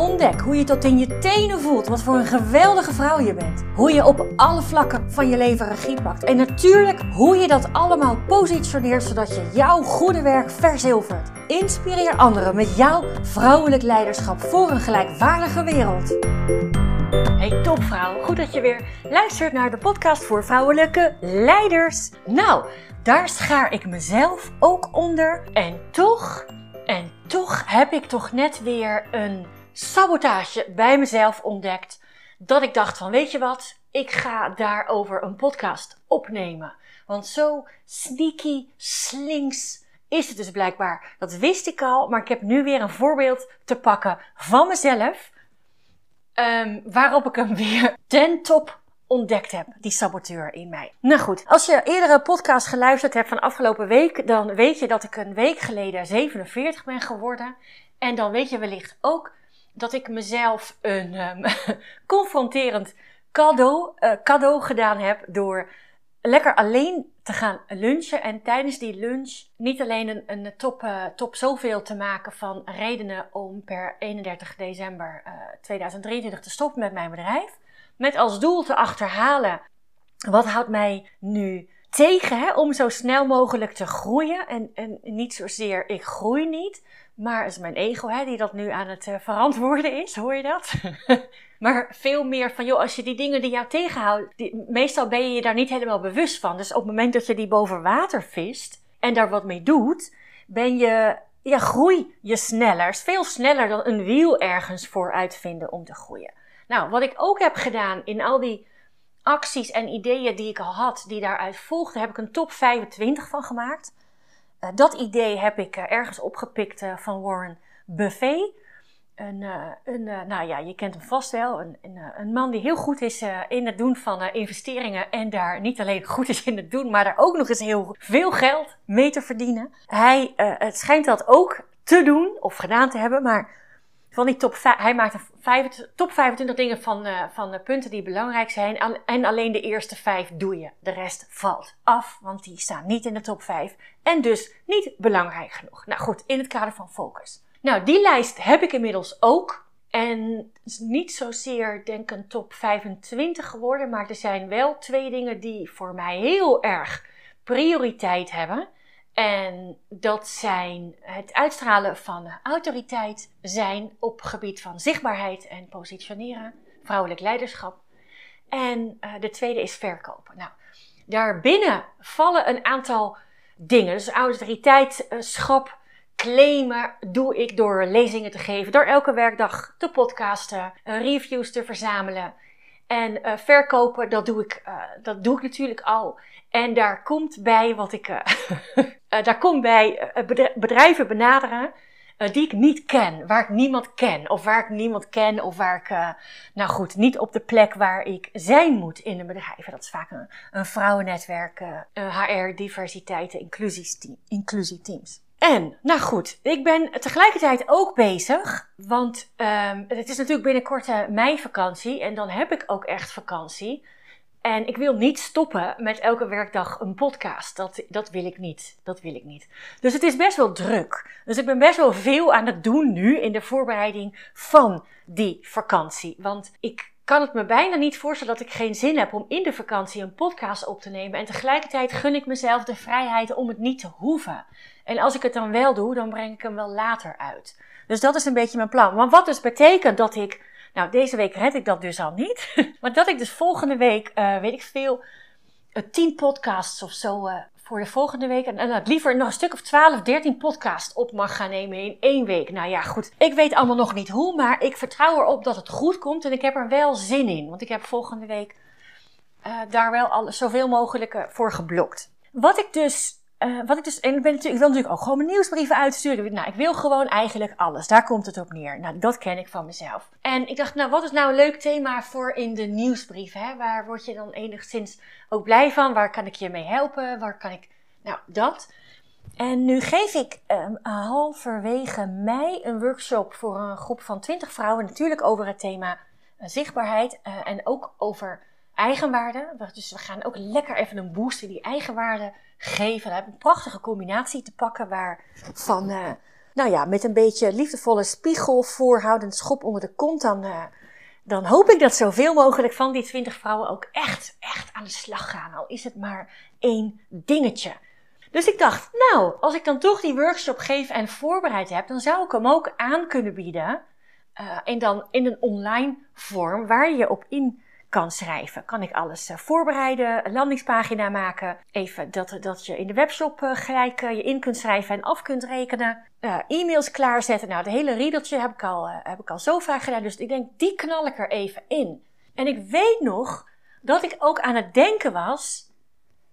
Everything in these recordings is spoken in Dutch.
Ontdek hoe je tot in je tenen voelt wat voor een geweldige vrouw je bent. Hoe je op alle vlakken van je leven regie pakt. En natuurlijk hoe je dat allemaal positioneert zodat je jouw goede werk verzilvert. Inspireer anderen met jouw vrouwelijk leiderschap voor een gelijkwaardige wereld. Hey topvrouw, goed dat je weer luistert naar de podcast voor vrouwelijke leiders. Nou, daar schaar ik mezelf ook onder. En toch, en toch heb ik toch net weer een sabotage bij mezelf ontdekt. Dat ik dacht van, weet je wat, ik ga daarover een podcast opnemen. Want zo sneaky, slinks is het dus blijkbaar. Dat wist ik al, maar ik heb nu weer een voorbeeld te pakken van mezelf. Um, waarop ik hem weer ten top ontdekt heb, die saboteur in mij. Nou goed, als je eerdere podcast geluisterd hebt van afgelopen week, dan weet je dat ik een week geleden 47 ben geworden. En dan weet je wellicht ook dat ik mezelf een um, confronterend cadeau, uh, cadeau gedaan heb door lekker alleen te gaan lunchen. En tijdens die lunch niet alleen een, een top, uh, top zoveel te maken van redenen om per 31 december uh, 2023 te stoppen met mijn bedrijf. Met als doel te achterhalen wat houdt mij nu tegen hè, om zo snel mogelijk te groeien. En, en niet zozeer ik groei niet, maar het is mijn ego hè, die dat nu aan het uh, verantwoorden is. Hoor je dat? maar veel meer van, joh, als je die dingen die jou tegenhouden, die, meestal ben je je daar niet helemaal bewust van. Dus op het moment dat je die boven water vist en daar wat mee doet, ben je, ja, groei je sneller. Is veel sneller dan een wiel ergens voor uitvinden om te groeien. Nou, wat ik ook heb gedaan in al die acties en ideeën die ik al had, die daaruit volgden, heb ik een top 25 van gemaakt. Uh, dat idee heb ik uh, ergens opgepikt uh, van Warren Buffet. Een, een nou ja, je kent hem vast wel. Een, een, een man die heel goed is in het doen van investeringen. En daar niet alleen goed is in het doen, maar daar ook nog eens heel veel geld mee te verdienen. Hij het schijnt dat ook te doen of gedaan te hebben, maar van die top hij maakt een top 25 dingen van, uh, van de punten die belangrijk zijn. En alleen de eerste vijf doe je. De rest valt af, want die staan niet in de top 5. En dus niet belangrijk genoeg. Nou goed, in het kader van focus. Nou, die lijst heb ik inmiddels ook. En is niet zozeer, denk ik, een top 25 geworden. Maar er zijn wel twee dingen die voor mij heel erg prioriteit hebben. En dat zijn het uitstralen van autoriteit zijn op gebied van zichtbaarheid en positioneren, vrouwelijk leiderschap. En uh, de tweede is verkopen. Nou, daarbinnen vallen een aantal dingen. Dus autoriteitschap claimen doe ik door lezingen te geven, door elke werkdag te podcasten, uh, reviews te verzamelen. En uh, verkopen, dat doe, ik, uh, dat doe ik natuurlijk al. En daar komt bij wat ik. Uh, daar komt bij bedrijven benaderen die ik niet ken, waar ik niemand ken, of waar ik niemand ken, of waar ik, nou goed, niet op de plek waar ik zijn moet in een bedrijf. Dat is vaak een, een vrouwennetwerk, HR, diversiteit, inclusieteams. En, nou goed, ik ben tegelijkertijd ook bezig, want um, het is natuurlijk binnenkort uh, meivakantie en dan heb ik ook echt vakantie. En ik wil niet stoppen met elke werkdag een podcast. Dat, dat wil ik niet. Dat wil ik niet. Dus het is best wel druk. Dus ik ben best wel veel aan het doen nu in de voorbereiding van die vakantie. Want ik kan het me bijna niet voorstellen dat ik geen zin heb om in de vakantie een podcast op te nemen. En tegelijkertijd gun ik mezelf de vrijheid om het niet te hoeven. En als ik het dan wel doe, dan breng ik hem wel later uit. Dus dat is een beetje mijn plan. Want wat dus betekent dat ik, nou deze week red ik dat dus al niet. maar dat ik dus volgende week, uh, weet ik veel, uh, tien podcasts of zo uh, voor de volgende week. En, en liever nog een stuk of 12, 13 podcasts op mag gaan nemen in één week. Nou ja, goed. Ik weet allemaal nog niet hoe, maar ik vertrouw erop dat het goed komt. En ik heb er wel zin in. Want ik heb volgende week daar wel al zoveel mogelijk voor geblokt. Wat ik dus uh, wat ik dus, en ik, ben natuurlijk, ik wil natuurlijk ook gewoon mijn nieuwsbrieven uitsturen. Nou, ik wil gewoon eigenlijk alles. Daar komt het op neer. Nou, dat ken ik van mezelf. En ik dacht, nou, wat is nou een leuk thema voor in de nieuwsbrieven? Hè? Waar word je dan enigszins ook blij van? Waar kan ik je mee helpen? Waar kan ik, nou, dat. En nu geef ik um, halverwege mei een workshop voor een groep van 20 vrouwen. Natuurlijk over het thema uh, zichtbaarheid uh, en ook over eigenwaarde. Dus we gaan ook lekker even een boost in die eigenwaarde geven. Heb een prachtige combinatie te pakken waar van, uh, nou ja, met een beetje liefdevolle spiegel voorhoudend schop onder de kont. Dan, dan hoop ik dat zoveel mogelijk van die 20 vrouwen ook echt, echt aan de slag gaan. Al is het maar één dingetje. Dus ik dacht, nou, als ik dan toch die workshop geef en voorbereid heb, dan zou ik hem ook aan kunnen bieden. Uh, en dan in een online vorm waar je op in kan schrijven. Kan ik alles uh, voorbereiden, een landingspagina maken. Even dat, dat je in de webshop uh, gelijk je in kunt schrijven en af kunt rekenen. e-mails klaarzetten. Nou, het hele riedeltje heb ik, al, heb ik al zo vaak gedaan. Dus ik denk, die knal ik er even in. En ik weet nog dat ik ook aan het denken was.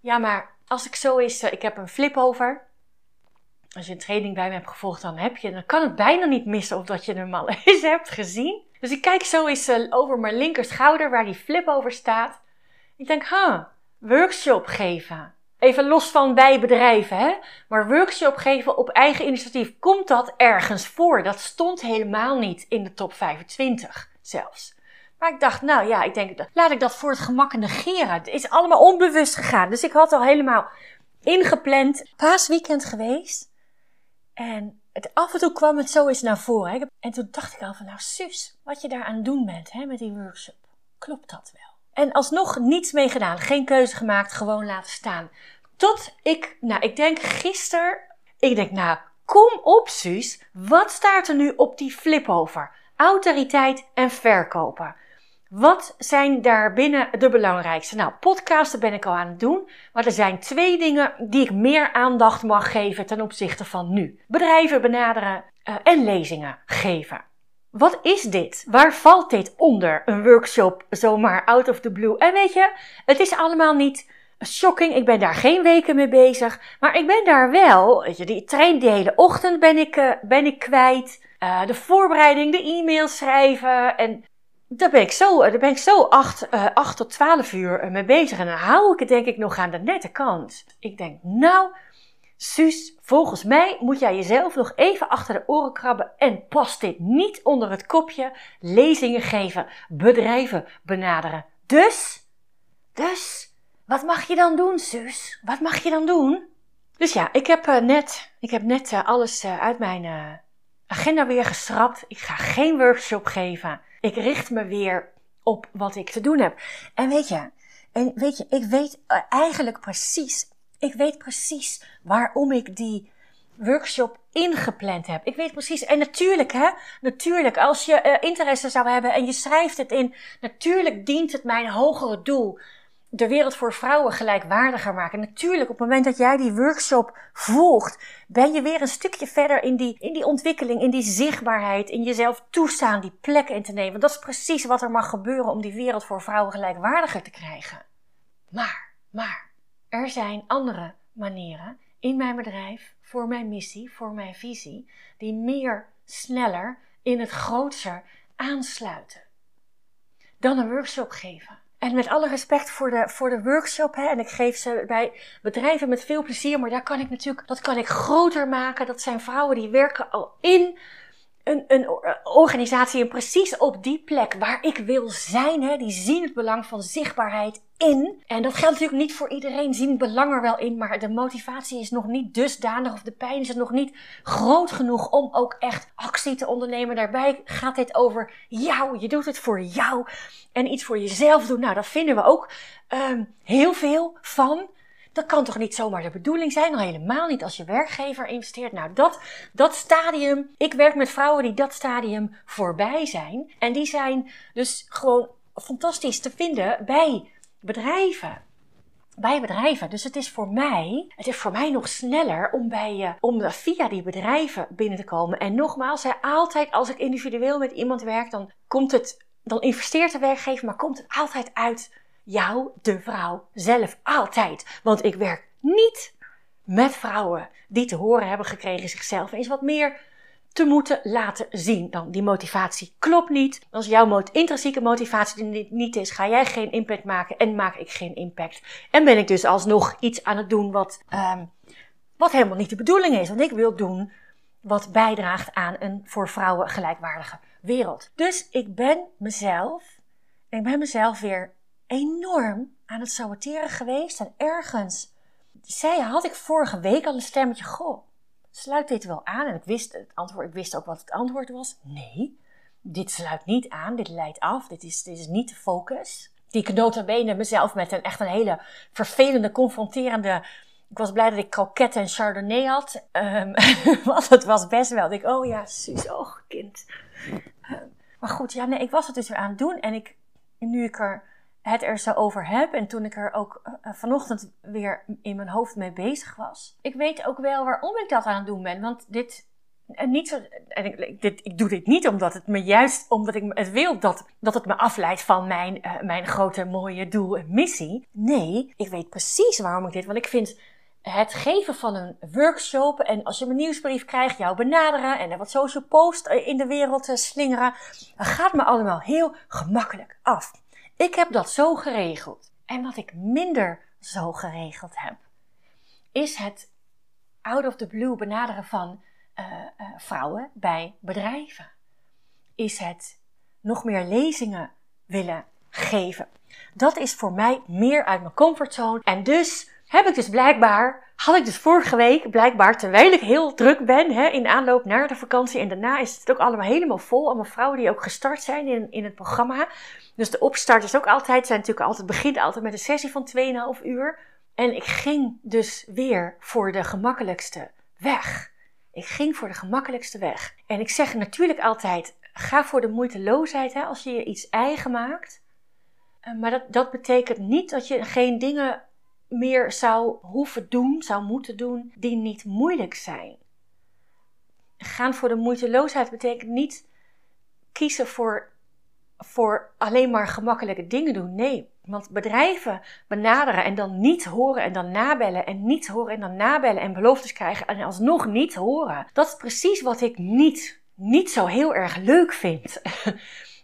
Ja, maar als ik zo is, ik heb een flip over. Als je een training bij me hebt gevolgd, dan heb je, dan kan het bijna niet missen of dat je al eens hebt gezien. Dus ik kijk zo eens uh, over mijn linker schouder waar die flip over staat. Ik denk, huh, workshop geven. Even los van bij bedrijven, hè? Maar workshop geven op eigen initiatief, komt dat ergens voor? Dat stond helemaal niet in de top 25 zelfs. Maar ik dacht, nou ja, ik denk, laat ik dat voor het gemak negeren. Het is allemaal onbewust gegaan. Dus ik had al helemaal ingepland. Paasweekend geweest. En het, af en toe kwam het zo eens naar voren. En toen dacht ik al van, nou zus, wat je daar aan het doen bent hè, met die workshop. Klopt dat wel? En alsnog niets mee gedaan. Geen keuze gemaakt, gewoon laten staan. Tot ik, nou ik denk gisteren, ik denk nou, kom op Suus. Wat staat er nu op die flip over? Autoriteit en verkopen. Wat zijn daar binnen de belangrijkste? Nou, podcasten ben ik al aan het doen, maar er zijn twee dingen die ik meer aandacht mag geven ten opzichte van nu. Bedrijven benaderen uh, en lezingen geven. Wat is dit? Waar valt dit onder? Een workshop zomaar out of the blue. En weet je, het is allemaal niet shocking. Ik ben daar geen weken mee bezig. Maar ik ben daar wel. Weet je, die trein de hele ochtend ben ik, uh, ben ik kwijt. Uh, de voorbereiding, de e-mails schrijven. En daar ben ik zo, daar ben ik zo 8, uh, 8 tot 12 uur eh, mee bezig. En dan hou ik het denk ik nog aan de nette kant. Ik denk, nou, Suus, volgens mij moet jij jezelf nog even achter de oren krabben. En past dit niet onder het kopje lezingen geven, bedrijven benaderen. Dus, dus, wat mag je dan doen, Suus? Wat mag je dan doen? Dus ja, ik heb uh, net, ik heb net alles uit mijn agenda weer geschrapt. Ik ga geen workshop geven. Ik richt me weer op wat ik te doen heb. En weet je, en weet je, ik weet eh, eigenlijk precies, ik weet precies waarom ik die workshop ingepland heb. Ik weet precies, en natuurlijk hè, natuurlijk, als je uh, interesse zou hebben en je schrijft het in, natuurlijk dient het mijn hogere doel de wereld voor vrouwen gelijkwaardiger maken. Natuurlijk, op het moment dat jij die workshop volgt, ben je weer een stukje verder in die, in die ontwikkeling, in die zichtbaarheid, in jezelf toestaan die plek in te nemen. Want dat is precies wat er mag gebeuren om die wereld voor vrouwen gelijkwaardiger te krijgen. Maar, maar, er zijn andere manieren in mijn bedrijf, voor mijn missie, voor mijn visie, die meer, sneller, in het grootser aansluiten dan een workshop geven. En met alle respect voor de, voor de workshop, hè, en ik geef ze bij bedrijven met veel plezier, maar daar kan ik natuurlijk, dat kan ik groter maken. Dat zijn vrouwen die werken al in een, een organisatie en precies op die plek waar ik wil zijn. Hè, die zien het belang van zichtbaarheid in. En dat geldt natuurlijk niet voor iedereen, zien het belang er wel in, maar de motivatie is nog niet dusdanig of de pijn is nog niet groot genoeg om ook echt actie te ondernemen. Daarbij gaat dit over jou, je doet het voor jou en iets voor jezelf doen. Nou, dat vinden we ook um, heel veel van. Dat kan toch niet zomaar de bedoeling zijn? Al helemaal niet als je werkgever investeert. Nou, dat, dat stadium. Ik werk met vrouwen die dat stadium voorbij zijn. En die zijn dus gewoon fantastisch te vinden bij bedrijven. Bij bedrijven. Dus het is voor mij, het is voor mij nog sneller om, bij, uh, om via die bedrijven binnen te komen. En nogmaals, altijd als ik individueel met iemand werk, dan komt het, dan investeert de werkgever, maar komt het altijd uit jou, de vrouw, zelf. Altijd. Want ik werk niet met vrouwen die te horen hebben gekregen zichzelf eens wat meer te moeten laten zien. Dan die motivatie klopt niet. Als jouw intrinsieke motivatie niet is, ga jij geen impact maken en maak ik geen impact. En ben ik dus alsnog iets aan het doen wat, um, Wat helemaal niet de bedoeling is, want ik wil doen wat bijdraagt aan een voor vrouwen gelijkwaardige wereld. Dus ik ben mezelf, ik ben mezelf weer enorm aan het saboteren geweest. En ergens zei, had ik vorige week al een stemmetje, goh, sluit dit wel aan? En ik wist, het antwoord, ik wist ook wat het antwoord was. Nee, dit sluit niet aan, dit leidt af, dit is, dit is niet de focus. Die ik nota bene mezelf met een echt een hele vervelende, confronterende ik was blij dat ik kroketten en chardonnay had. Um, want het was best wel. Ik oh ja, Suus, oh kind. Ehm, maar goed, ja, nee, ik was het dus weer aan het doen. En ik, nu ik er het er zo over heb. En toen ik er ook uh, vanochtend weer in mijn hoofd mee bezig was. Ik weet ook wel waarom ik dat aan het doen ben. Want dit. En niet zo, en ik, dit, ik doe dit niet omdat het me juist, omdat ik het wil dat, dat het me afleidt van mijn, mijn grote mooie doel en missie. Nee, ik weet precies waarom ik dit, want ik vind het geven van een workshop en als je een nieuwsbrief krijgt, jou benaderen en wat social post in de wereld slingeren, gaat me allemaal heel gemakkelijk af. Ik heb dat zo geregeld. En wat ik minder zo geregeld heb, is het out of the blue benaderen van uh, uh, vrouwen bij bedrijven. Is het nog meer lezingen willen geven. Dat is voor mij meer uit mijn comfortzone. En dus heb ik dus blijkbaar, had ik dus vorige week blijkbaar, terwijl ik heel druk ben hè, in aanloop naar de vakantie en daarna is het ook allemaal helemaal vol. Allemaal vrouwen die ook gestart zijn in, in het programma. Dus de opstart is ook altijd, zijn natuurlijk altijd, begint altijd met een sessie van 2,5 uur. En ik ging dus weer voor de gemakkelijkste weg. Ik ging voor de gemakkelijkste weg. En ik zeg natuurlijk altijd, ga voor de moeiteloosheid hè, als je je iets eigen maakt. Eh, maar dat, dat betekent niet dat je geen dingen meer zou hoeven doen, zou moeten doen, die niet moeilijk zijn. Gaan voor de moeiteloosheid betekent niet kiezen voor, voor alleen maar gemakkelijke dingen doen. Nee, want bedrijven benaderen en dan niet horen en dan nabellen en niet horen en dan nabellen en beloftes krijgen en alsnog niet horen. Dat is precies wat ik niet, niet zo heel erg leuk vind.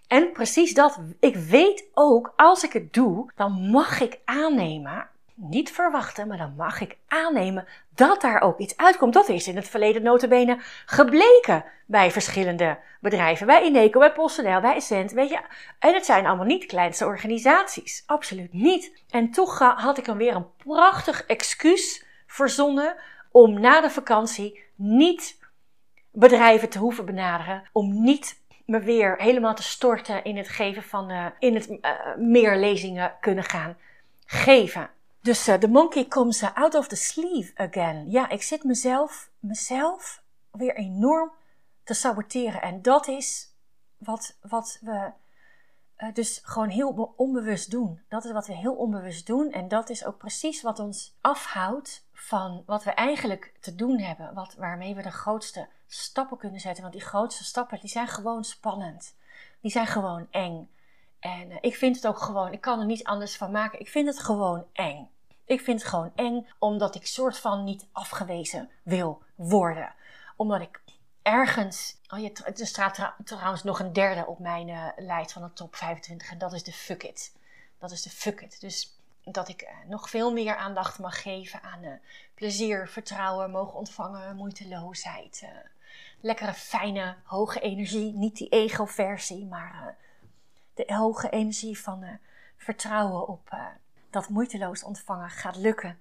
En precies dat. Ik weet ook, als ik het doe, dan mag ik aannemen niet verwachten, maar dan mag ik aannemen dat daar ook iets uitkomt. Dat is in het verleden notabene gebleken bij verschillende bedrijven. Bij Ineco, bij PostNL, bij Essent, weet je. En het zijn allemaal niet kleinste organisaties. Absoluut niet. En toch had ik dan weer een prachtig excuus verzonnen om na de vakantie niet bedrijven te hoeven benaderen. Om niet me weer helemaal te storten in het geven van, uh, in het uh, meer lezingen kunnen gaan geven. Dus uh, the monkey comes out of the sleeve again. Ja, ik zit mezelf, mezelf weer enorm te saboteren. En dat is wat, wat we uh, dus gewoon heel onbewust doen. Dat is wat we heel onbewust doen. En dat is ook precies wat ons afhoudt van wat we eigenlijk te doen hebben. Wat, waarmee we de grootste stappen kunnen zetten. Want die grootste stappen, die zijn gewoon spannend. Die zijn gewoon eng. En uh, ik vind het ook gewoon, ik kan er niet anders van maken. Ik vind het gewoon eng. Ik vind het gewoon eng, omdat ik soort van niet afgewezen wil worden. Omdat ik ergens. Oh, je, er staat trouwens nog een derde op mijn uh, lijst van de top 25 en dat is de fuck it. Dat is de fuck it. Dus dat ik uh, nog veel meer aandacht mag geven aan uh, plezier, vertrouwen, mogen ontvangen, moeiteloosheid. lekkere, fijne, hoge energie. Niet die ego-versie, maar de hoge energie van vertrouwen op dat moeiteloos ontvangen gaat lukken.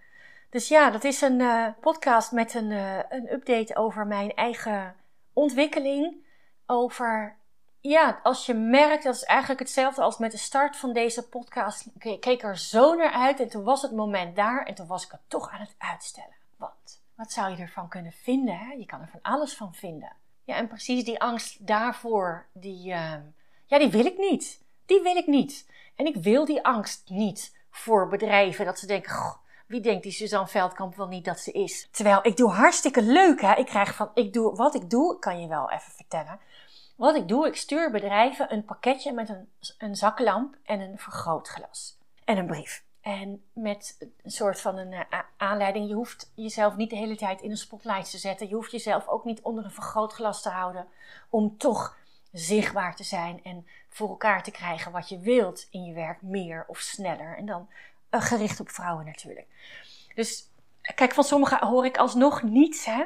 Dus ja, dat is een uh, podcast met een, uh, een update over mijn eigen ontwikkeling. Over, ja, als je merkt, dat is eigenlijk hetzelfde als met de start van deze podcast. Ik keek er zo naar uit en toen was het moment daar en toen was ik het toch aan het uitstellen. Want, wat zou je ervan kunnen vinden? Je kan er van alles van vinden. Ja, en precies die angst daarvoor, die, uh, ja, die wil ik niet. Die wil ik niet. En ik wil die angst niet voor bedrijven. Dat ze denken, goh, wie denkt die Suzanne Veldkamp wel niet dat ze is? Terwijl ik doe hartstikke leuk hè. Ik krijg van, ik doe, wat ik doe, kan je wel even vertellen. Wat ik doe, ik stuur bedrijven een pakketje met een, een zaklamp en een vergrootglas. En een brief. En met een soort van een uh, aanleiding. Je hoeft jezelf niet de hele tijd in een spotlight te zetten. Je hoeft jezelf ook niet onder een vergrootglas te houden. Om toch zichtbaar te zijn en voor elkaar te krijgen wat je wilt in je werk, meer of sneller. En dan uh, gericht op vrouwen natuurlijk. Dus kijk, van sommigen hoor ik alsnog niets, hè.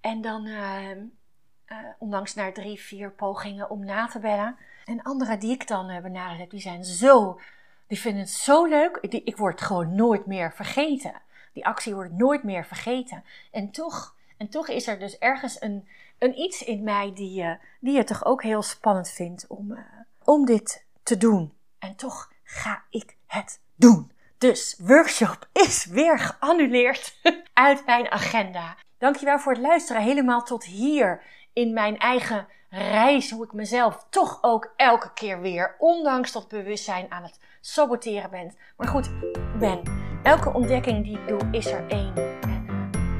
En dan, uh, uh, ondanks naar drie, vier pogingen om na te bellen. En anderen die ik dan uh, benaderd heb, die zijn zo, die vinden het zo leuk. Die, ik word gewoon nooit meer vergeten. Die actie wordt nooit meer vergeten. En toch, en toch is er dus ergens een, een iets in mij die, uh, die het toch ook heel spannend vindt om, uh, om dit te doen. En toch ga ik het doen. Dus workshop is weer geannuleerd uit mijn agenda. Dankjewel voor het luisteren helemaal tot hier in mijn eigen reis. Hoe ik mezelf toch ook elke keer weer, ondanks dat bewustzijn, aan het saboteren ben. Maar goed, ben. Elke ontdekking die ik doe is er één.